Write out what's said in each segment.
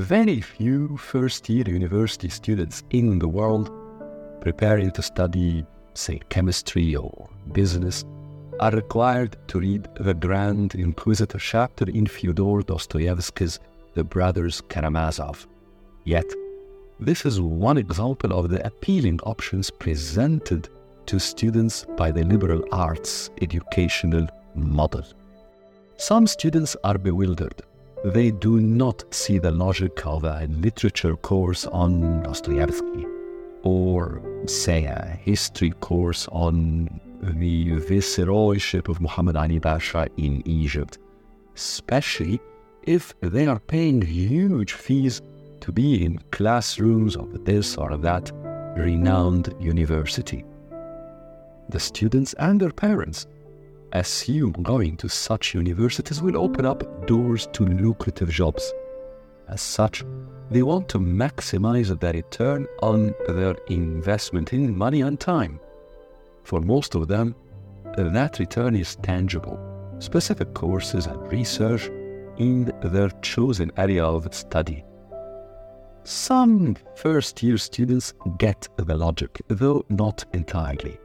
very few first year university students in the world preparing to study, say, chemistry or business are required to read the Grand Inquisitor chapter in Fyodor Dostoevsky's The Brothers Karamazov. Yet, this is one example of the appealing options presented to students by the liberal arts educational model. Some students are bewildered. They do not see the logic of a literature course on Dostoevsky or, say, a history course on the viceroyship of Muhammad Ali Pasha in Egypt, especially if they are paying huge fees to be in classrooms of this or that renowned university. The students and their parents assume going to such universities will open up doors to lucrative jobs. As such, they want to maximize the return on their investment in money and time. For most of them, that return is tangible, specific courses and research in their chosen area of study. Some first year students get the logic, though not entirely.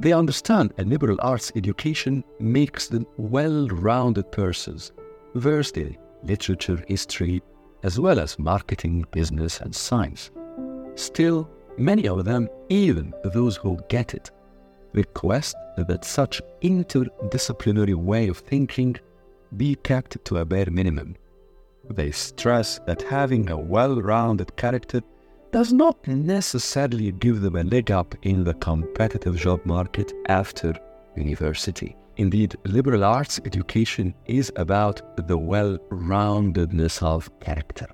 They understand a liberal arts education makes them well rounded persons, versed in literature, history, as well as marketing, business, and science. Still, many of them, even those who get it, request that such interdisciplinary way of thinking be kept to a bare minimum. They stress that having a well rounded character does not necessarily give them a leg up in the competitive job market after university. Indeed, liberal arts education is about the well roundedness of character.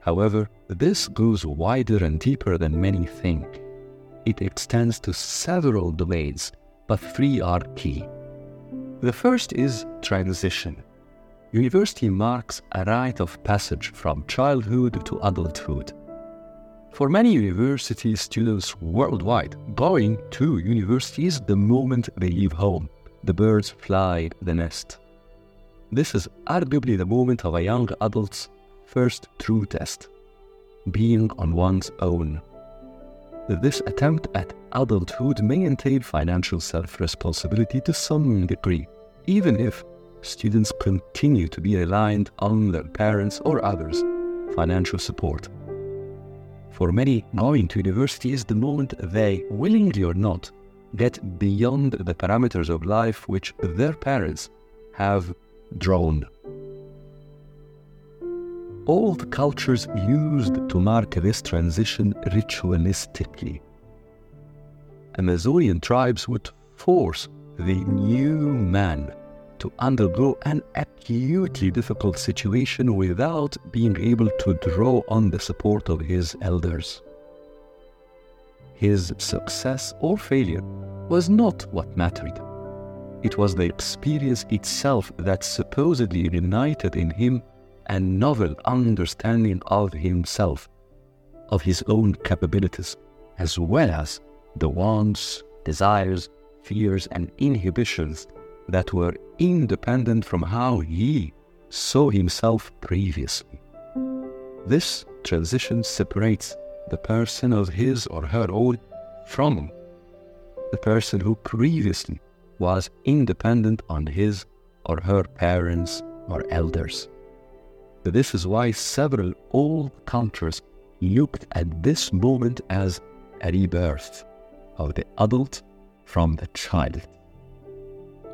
However, this goes wider and deeper than many think. It extends to several domains, but three are key. The first is transition. University marks a rite of passage from childhood to adulthood. For many university students worldwide, going to university is the moment they leave home. The birds fly the nest. This is arguably the moment of a young adult's first true test being on one's own. This attempt at adulthood may entail financial self responsibility to some degree, even if students continue to be reliant on their parents or others' financial support. For many, going to university is the moment they, willingly or not, get beyond the parameters of life which their parents have drawn. Old cultures used to mark this transition ritualistically. Amazonian tribes would force the new man to undergo an acutely difficult situation without being able to draw on the support of his elders. His success or failure was not what mattered. It was the experience itself that supposedly ignited in him a novel understanding of himself, of his own capabilities, as well as the wants, desires, fears, and inhibitions that were independent from how he saw himself previously. This transition separates the person of his or her own from the person who previously was independent on his or her parents or elders. This is why several old cultures looked at this moment as a rebirth of the adult from the child.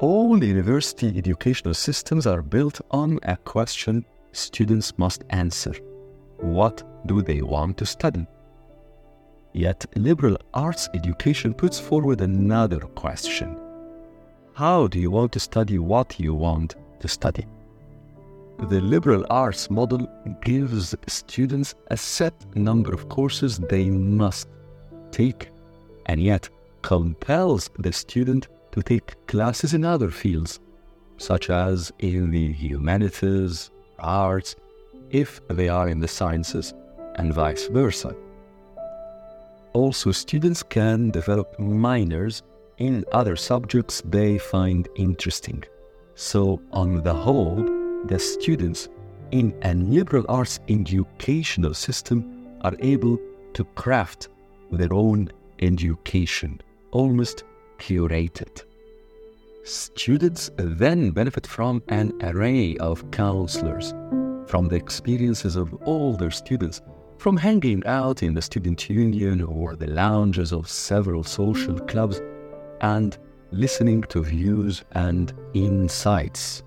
All university educational systems are built on a question students must answer What do they want to study? Yet, liberal arts education puts forward another question How do you want to study what you want to study? The liberal arts model gives students a set number of courses they must take, and yet compels the student to take classes in other fields, such as in the humanities, arts, if they are in the sciences, and vice versa. Also, students can develop minors in other subjects they find interesting. So, on the whole, the students in a liberal arts educational system are able to craft their own education, almost curated. Students then benefit from an array of counselors, from the experiences of older students, from hanging out in the student union or the lounges of several social clubs, and listening to views and insights.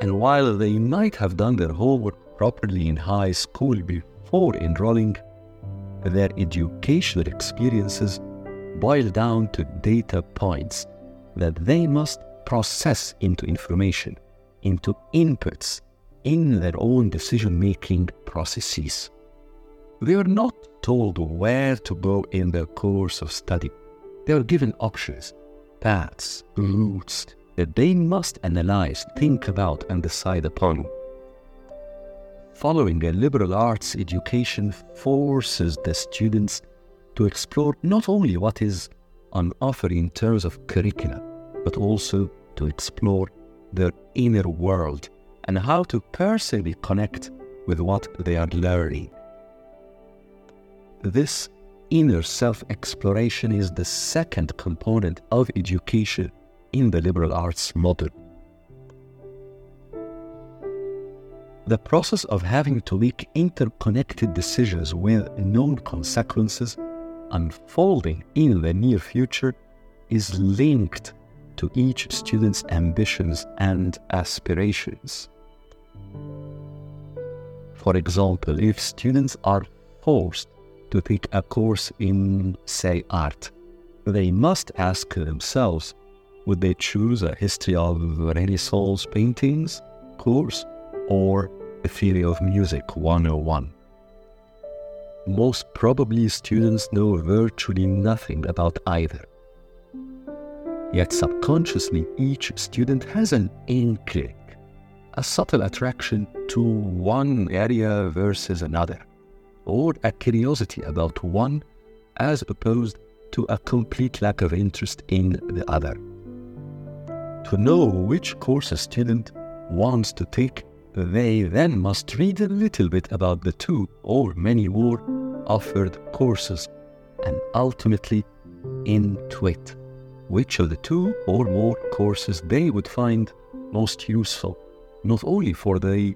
And while they might have done their homework properly in high school before enrolling, their educational experiences boil down to data points that they must process into information, into inputs in their own decision making processes. They are not told where to go in their course of study. They are given options, paths, routes that they must analyze, think about, and decide upon. Following a liberal arts education forces the students to explore not only what is on offer in terms of curricula, but also to explore their inner world and how to personally connect with what they are learning. This inner self exploration is the second component of education in the liberal arts model. The process of having to make interconnected decisions with known consequences unfolding in the near future is linked to each student's ambitions and aspirations. For example, if students are forced to take a course in, say, art, they must ask themselves would they choose a history of Renaissance paintings course or a theory of music 101? Most probably, students know virtually nothing about either. Yet, subconsciously, each student has an inkling, a subtle attraction to one area versus another or a curiosity about one as opposed to a complete lack of interest in the other. To know which course a student wants to take, they then must read a little bit about the two or many more offered courses and ultimately intuit which of the two or more courses they would find most useful, not only for the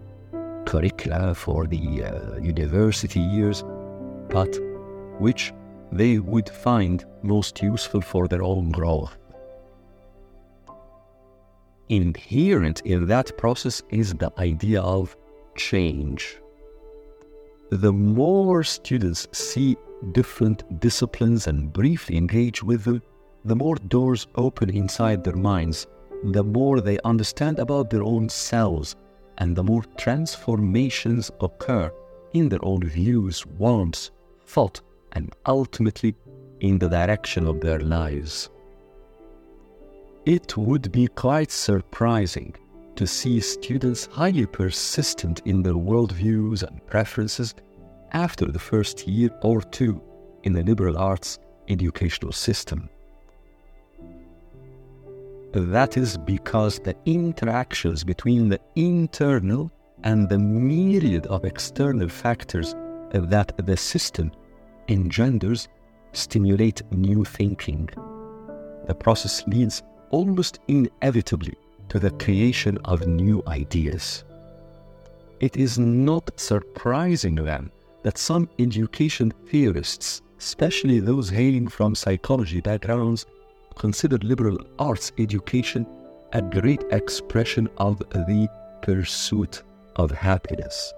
curricula for the uh, university years, but which they would find most useful for their own growth. Inherent in that process is the idea of change. The more students see different disciplines and briefly engage with them, the more doors open inside their minds, the more they understand about their own selves and the more transformations occur in their own views, wants, thought, and ultimately in the direction of their lives. It would be quite surprising to see students highly persistent in their worldviews and preferences after the first year or two in the liberal arts educational system. That is because the interactions between the internal and the myriad of external factors that the system engenders stimulate new thinking. The process leads almost inevitably to the creation of new ideas. It is not surprising then that some education theorists, especially those hailing from psychology backgrounds, considered liberal arts education a great expression of the pursuit of happiness.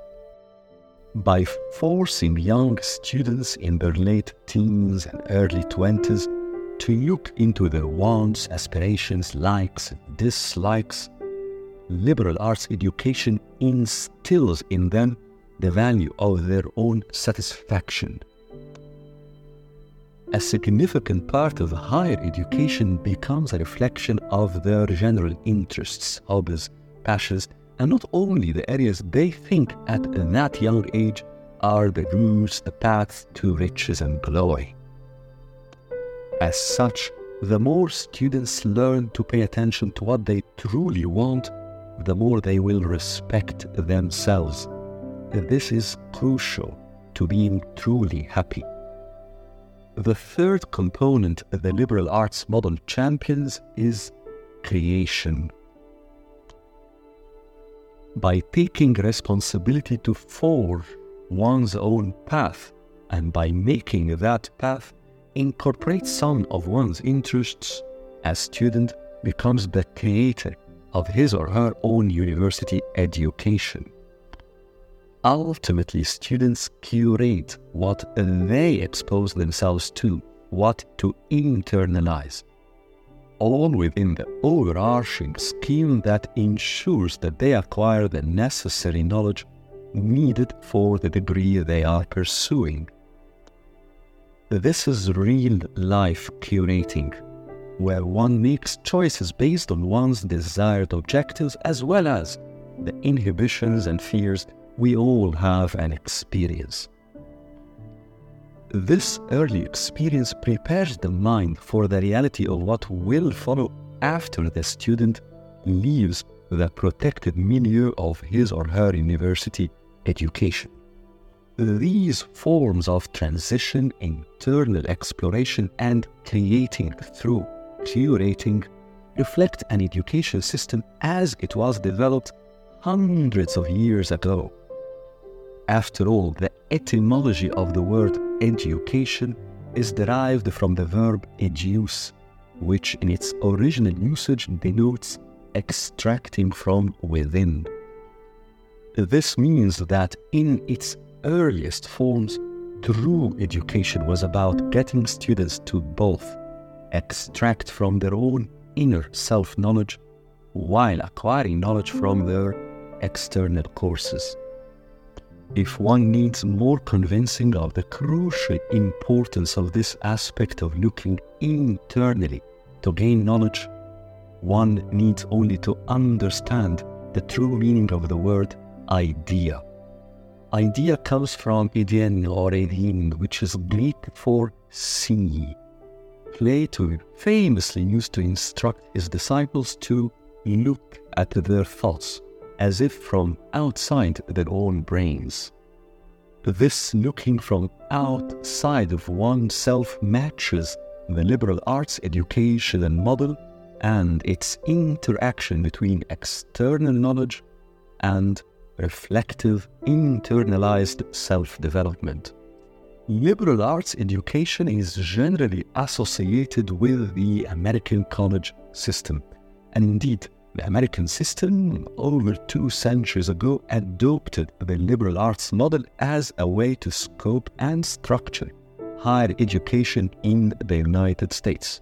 By forcing young students in their late teens and early 20s to look into their wants, aspirations, likes, dislikes, liberal arts education instills in them the value of their own satisfaction a significant part of higher education becomes a reflection of their general interests, hobbies, passions, and not only the areas they think at that young age are the routes, the paths to riches and glory. As such, the more students learn to pay attention to what they truly want, the more they will respect themselves. This is crucial to being truly happy. The third component the liberal arts model champions is creation. By taking responsibility to forge one's own path and by making that path incorporate some of one's interests, as student becomes the creator of his or her own university education. Ultimately, students curate what they expose themselves to, what to internalize, all within the overarching scheme that ensures that they acquire the necessary knowledge needed for the degree they are pursuing. This is real life curating, where one makes choices based on one's desired objectives as well as the inhibitions and fears we all have and experience. This early experience prepares the mind for the reality of what will follow after the student leaves the protected milieu of his or her university education. These forms of transition, internal exploration, and creating through curating reflect an education system as it was developed hundreds of years ago after all, the etymology of the word education is derived from the verb educe, which in its original usage denotes extracting from within. This means that in its earliest forms, true education was about getting students to both extract from their own inner self knowledge while acquiring knowledge from their external courses if one needs more convincing of the crucial importance of this aspect of looking internally to gain knowledge, one needs only to understand the true meaning of the word idea. Idea comes from idien or idin, which is Greek for see. Plato famously used to instruct his disciples to look at their thoughts as if from outside their own brains. This looking from outside of oneself matches the liberal arts educational model and its interaction between external knowledge and reflective, internalized self development. Liberal arts education is generally associated with the American college system, and indeed, the American system, over two centuries ago, adopted the liberal arts model as a way to scope and structure higher education in the United States.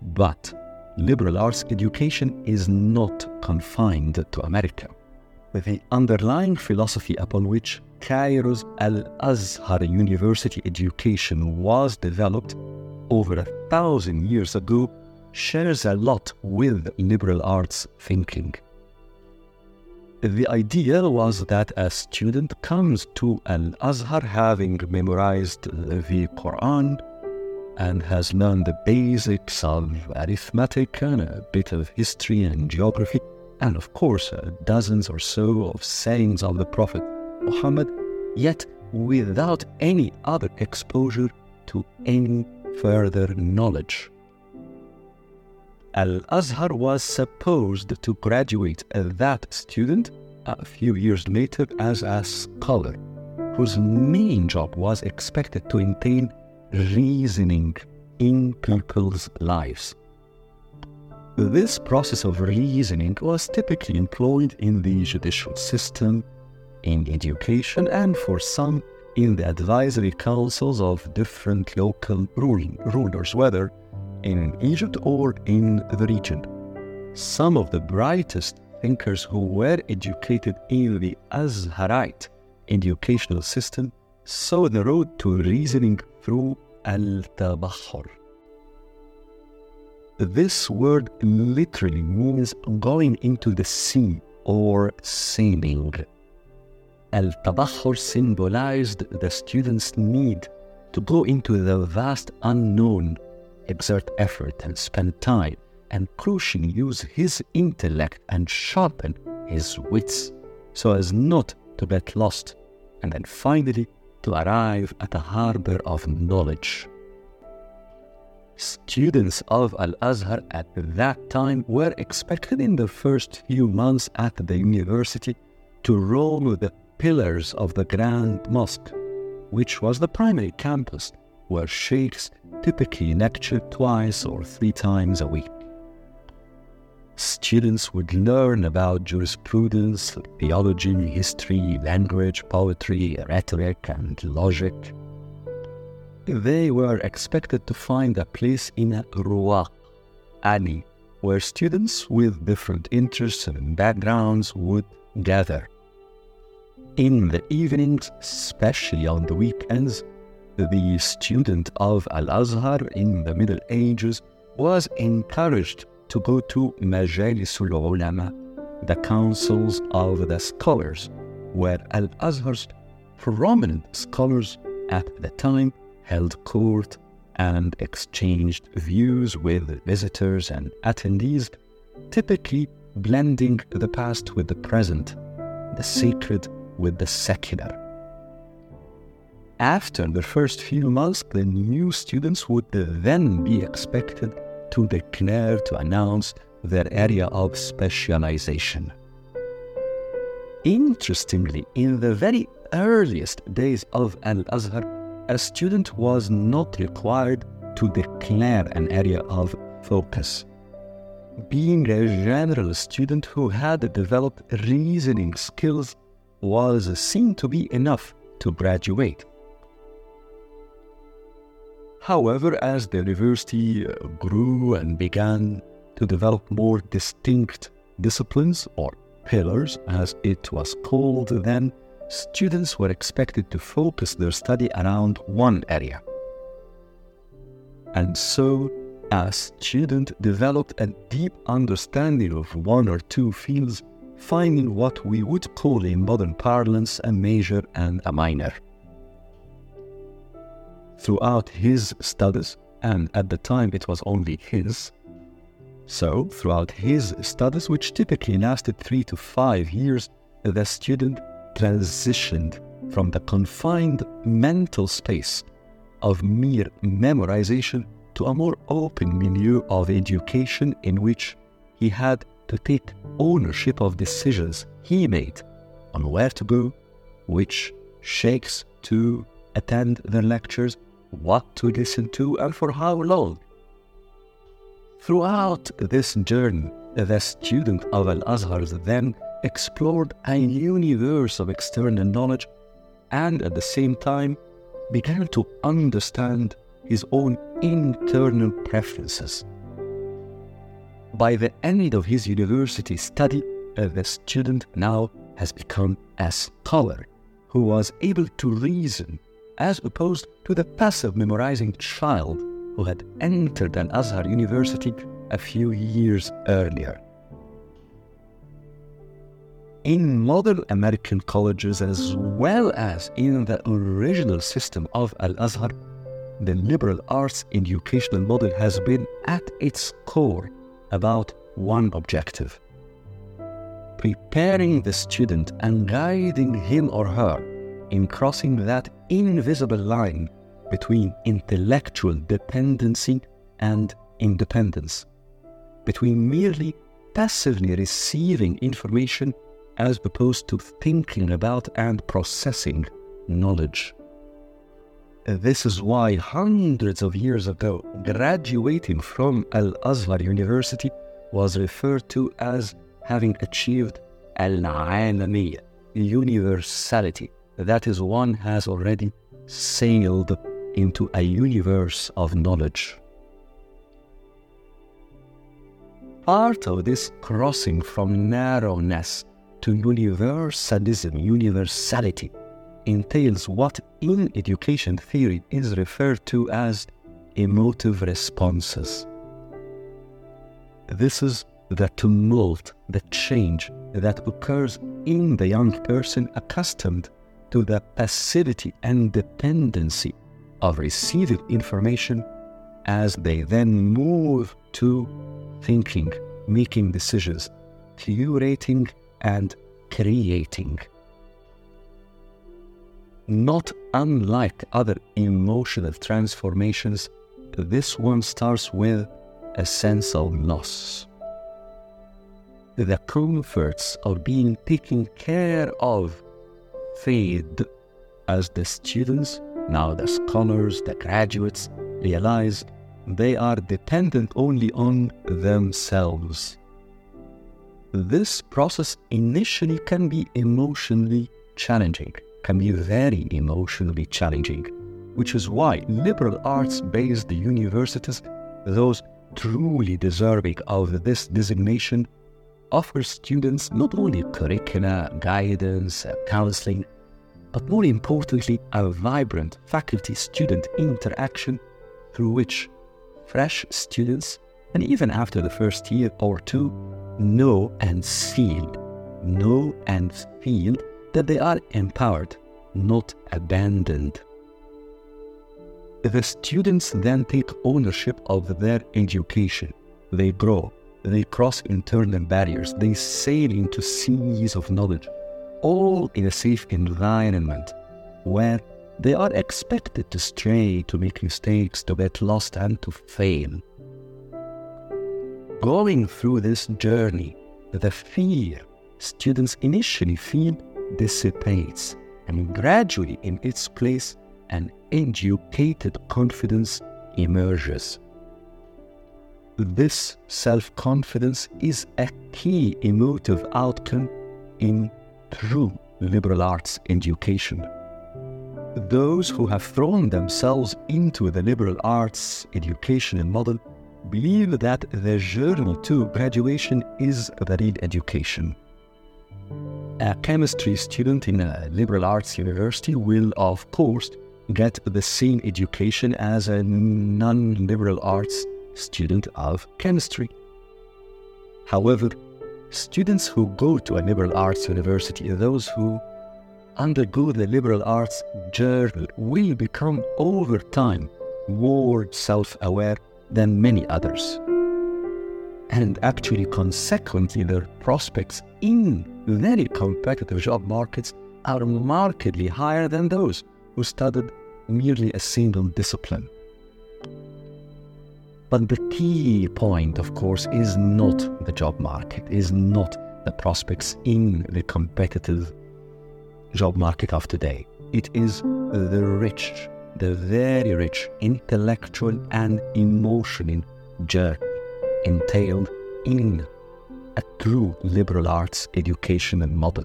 But liberal arts education is not confined to America. The underlying philosophy upon which Cairo's Al Azhar University education was developed over a thousand years ago shares a lot with liberal arts thinking. The idea was that a student comes to Al Azhar having memorized the Quran and has learned the basics of arithmetic and a bit of history and geography, and of course, uh, dozens or so of sayings of the Prophet Muhammad, yet without any other exposure to any further knowledge. Al Azhar was supposed to graduate uh, that student a few years later as a scholar, whose main job was expected to entail reasoning in people's lives. This process of reasoning was typically employed in the judicial system, in education, and for some in the advisory councils of different local ruling, rulers, whether in Egypt or in the region. Some of the brightest thinkers who were educated in the Azharite educational system saw the road to reasoning through al tabahur. This word literally means going into the sea or sailing. Al tabahur symbolized the student's need to go into the vast unknown exert effort and spend time and crucially use his intellect and sharpen his wits so as not to get lost, and then finally to arrive at a harbor of knowledge. Students of Al Azhar at that time were expected in the first few months at the university to roam the pillars of the Grand Mosque, which was the primary campus where sheikhs typically lectured twice or three times a week. Students would learn about jurisprudence, theology, history, language, poetry, rhetoric, and logic. They were expected to find a place in a ruwaq, alley, where students with different interests and backgrounds would gather. In the evenings, especially on the weekends, the student of Al Azhar in the Middle Ages was encouraged to go to Majalisul Ulama, the councils of the scholars, where Al Azhar's prominent scholars at the time held court and exchanged views with visitors and attendees, typically blending the past with the present, the sacred with the secular. After the first few months, the new students would then be expected to declare to announce their area of specialization. Interestingly, in the very earliest days of Al Azhar, a student was not required to declare an area of focus. Being a general student who had developed reasoning skills was seen to be enough to graduate. However, as the university uh, grew and began to develop more distinct disciplines, or pillars as it was called then, students were expected to focus their study around one area. And so, a student developed a deep understanding of one or two fields, finding what we would call in modern parlance a major and a minor throughout his studies, and at the time it was only his. So, throughout his studies, which typically lasted three to five years, the student transitioned from the confined mental space of mere memorization to a more open milieu of education in which he had to take ownership of decisions he made on where to go, which sheikhs to attend their lectures, what to listen to, and for how long. Throughout this journey, the student of Al Azhar then explored a universe of external knowledge and at the same time began to understand his own internal preferences. By the end of his university study, uh, the student now has become a scholar who was able to reason as opposed to the passive memorizing child who had entered an Azhar university a few years earlier. In modern American colleges, as well as in the original system of Al Azhar, the liberal arts educational model has been at its core about one objective preparing the student and guiding him or her in crossing that invisible line between intellectual dependency and independence, between merely passively receiving information as opposed to thinking about and processing knowledge. This is why hundreds of years ago, graduating from Al Azhar University was referred to as having achieved Al Alamiyya, universality, that is, one has already sailed into a universe of knowledge. Part of this crossing from narrowness to universalism, universality, entails what in education theory is referred to as emotive responses. This is the tumult, the change that occurs in the young person accustomed to the passivity and dependency of receiving information as they then move to thinking, making decisions, curating and creating. Not unlike other emotional transformations, this one starts with a sense of loss. The comforts of being taken care of fade as the students, now the scholars, the graduates, realize they are dependent only on themselves. This process initially can be emotionally challenging, can be very emotionally challenging, which is why liberal arts based universities, those truly deserving of this designation, offer students not only curricula, guidance, counseling, but more importantly, a vibrant faculty student interaction through which fresh students, and even after the first year or two, know and feel, know and feel that they are empowered, not abandoned. The students then take ownership of their education. They grow, they cross internal barriers, they sail into seas of knowledge, all in a safe environment where they are expected to stray, to make mistakes, to get lost, and to fail. Going through this journey, the fear students initially feel dissipates, and gradually, in its place, an educated confidence emerges. This self confidence is a key emotive outcome in true liberal arts education those who have thrown themselves into the liberal arts educational model believe that the journey to graduation is the real education. A chemistry student in a liberal arts university will, of course, get the same education as a non liberal arts student of chemistry. However, students who go to a liberal arts university, those who undergo the liberal arts journey will become over time more self aware than many others. And actually, consequently, their prospects in very competitive job markets are markedly higher than those who studied merely a single discipline. But the key point, of course, is not the job market, is not the prospects in the competitive job market of today. It is the rich, the very rich intellectual and emotional journey entailed in a true liberal arts educational model.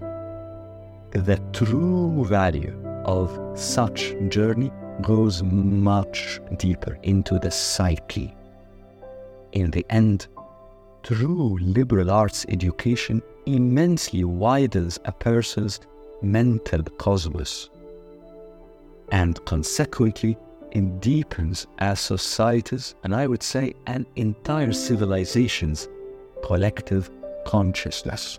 The true value of such journey goes much deeper into the psyche. In the end, true liberal arts education immensely widens a person's mental cosmos. And consequently, it deepens as societies, and I would say an entire civilization's collective consciousness.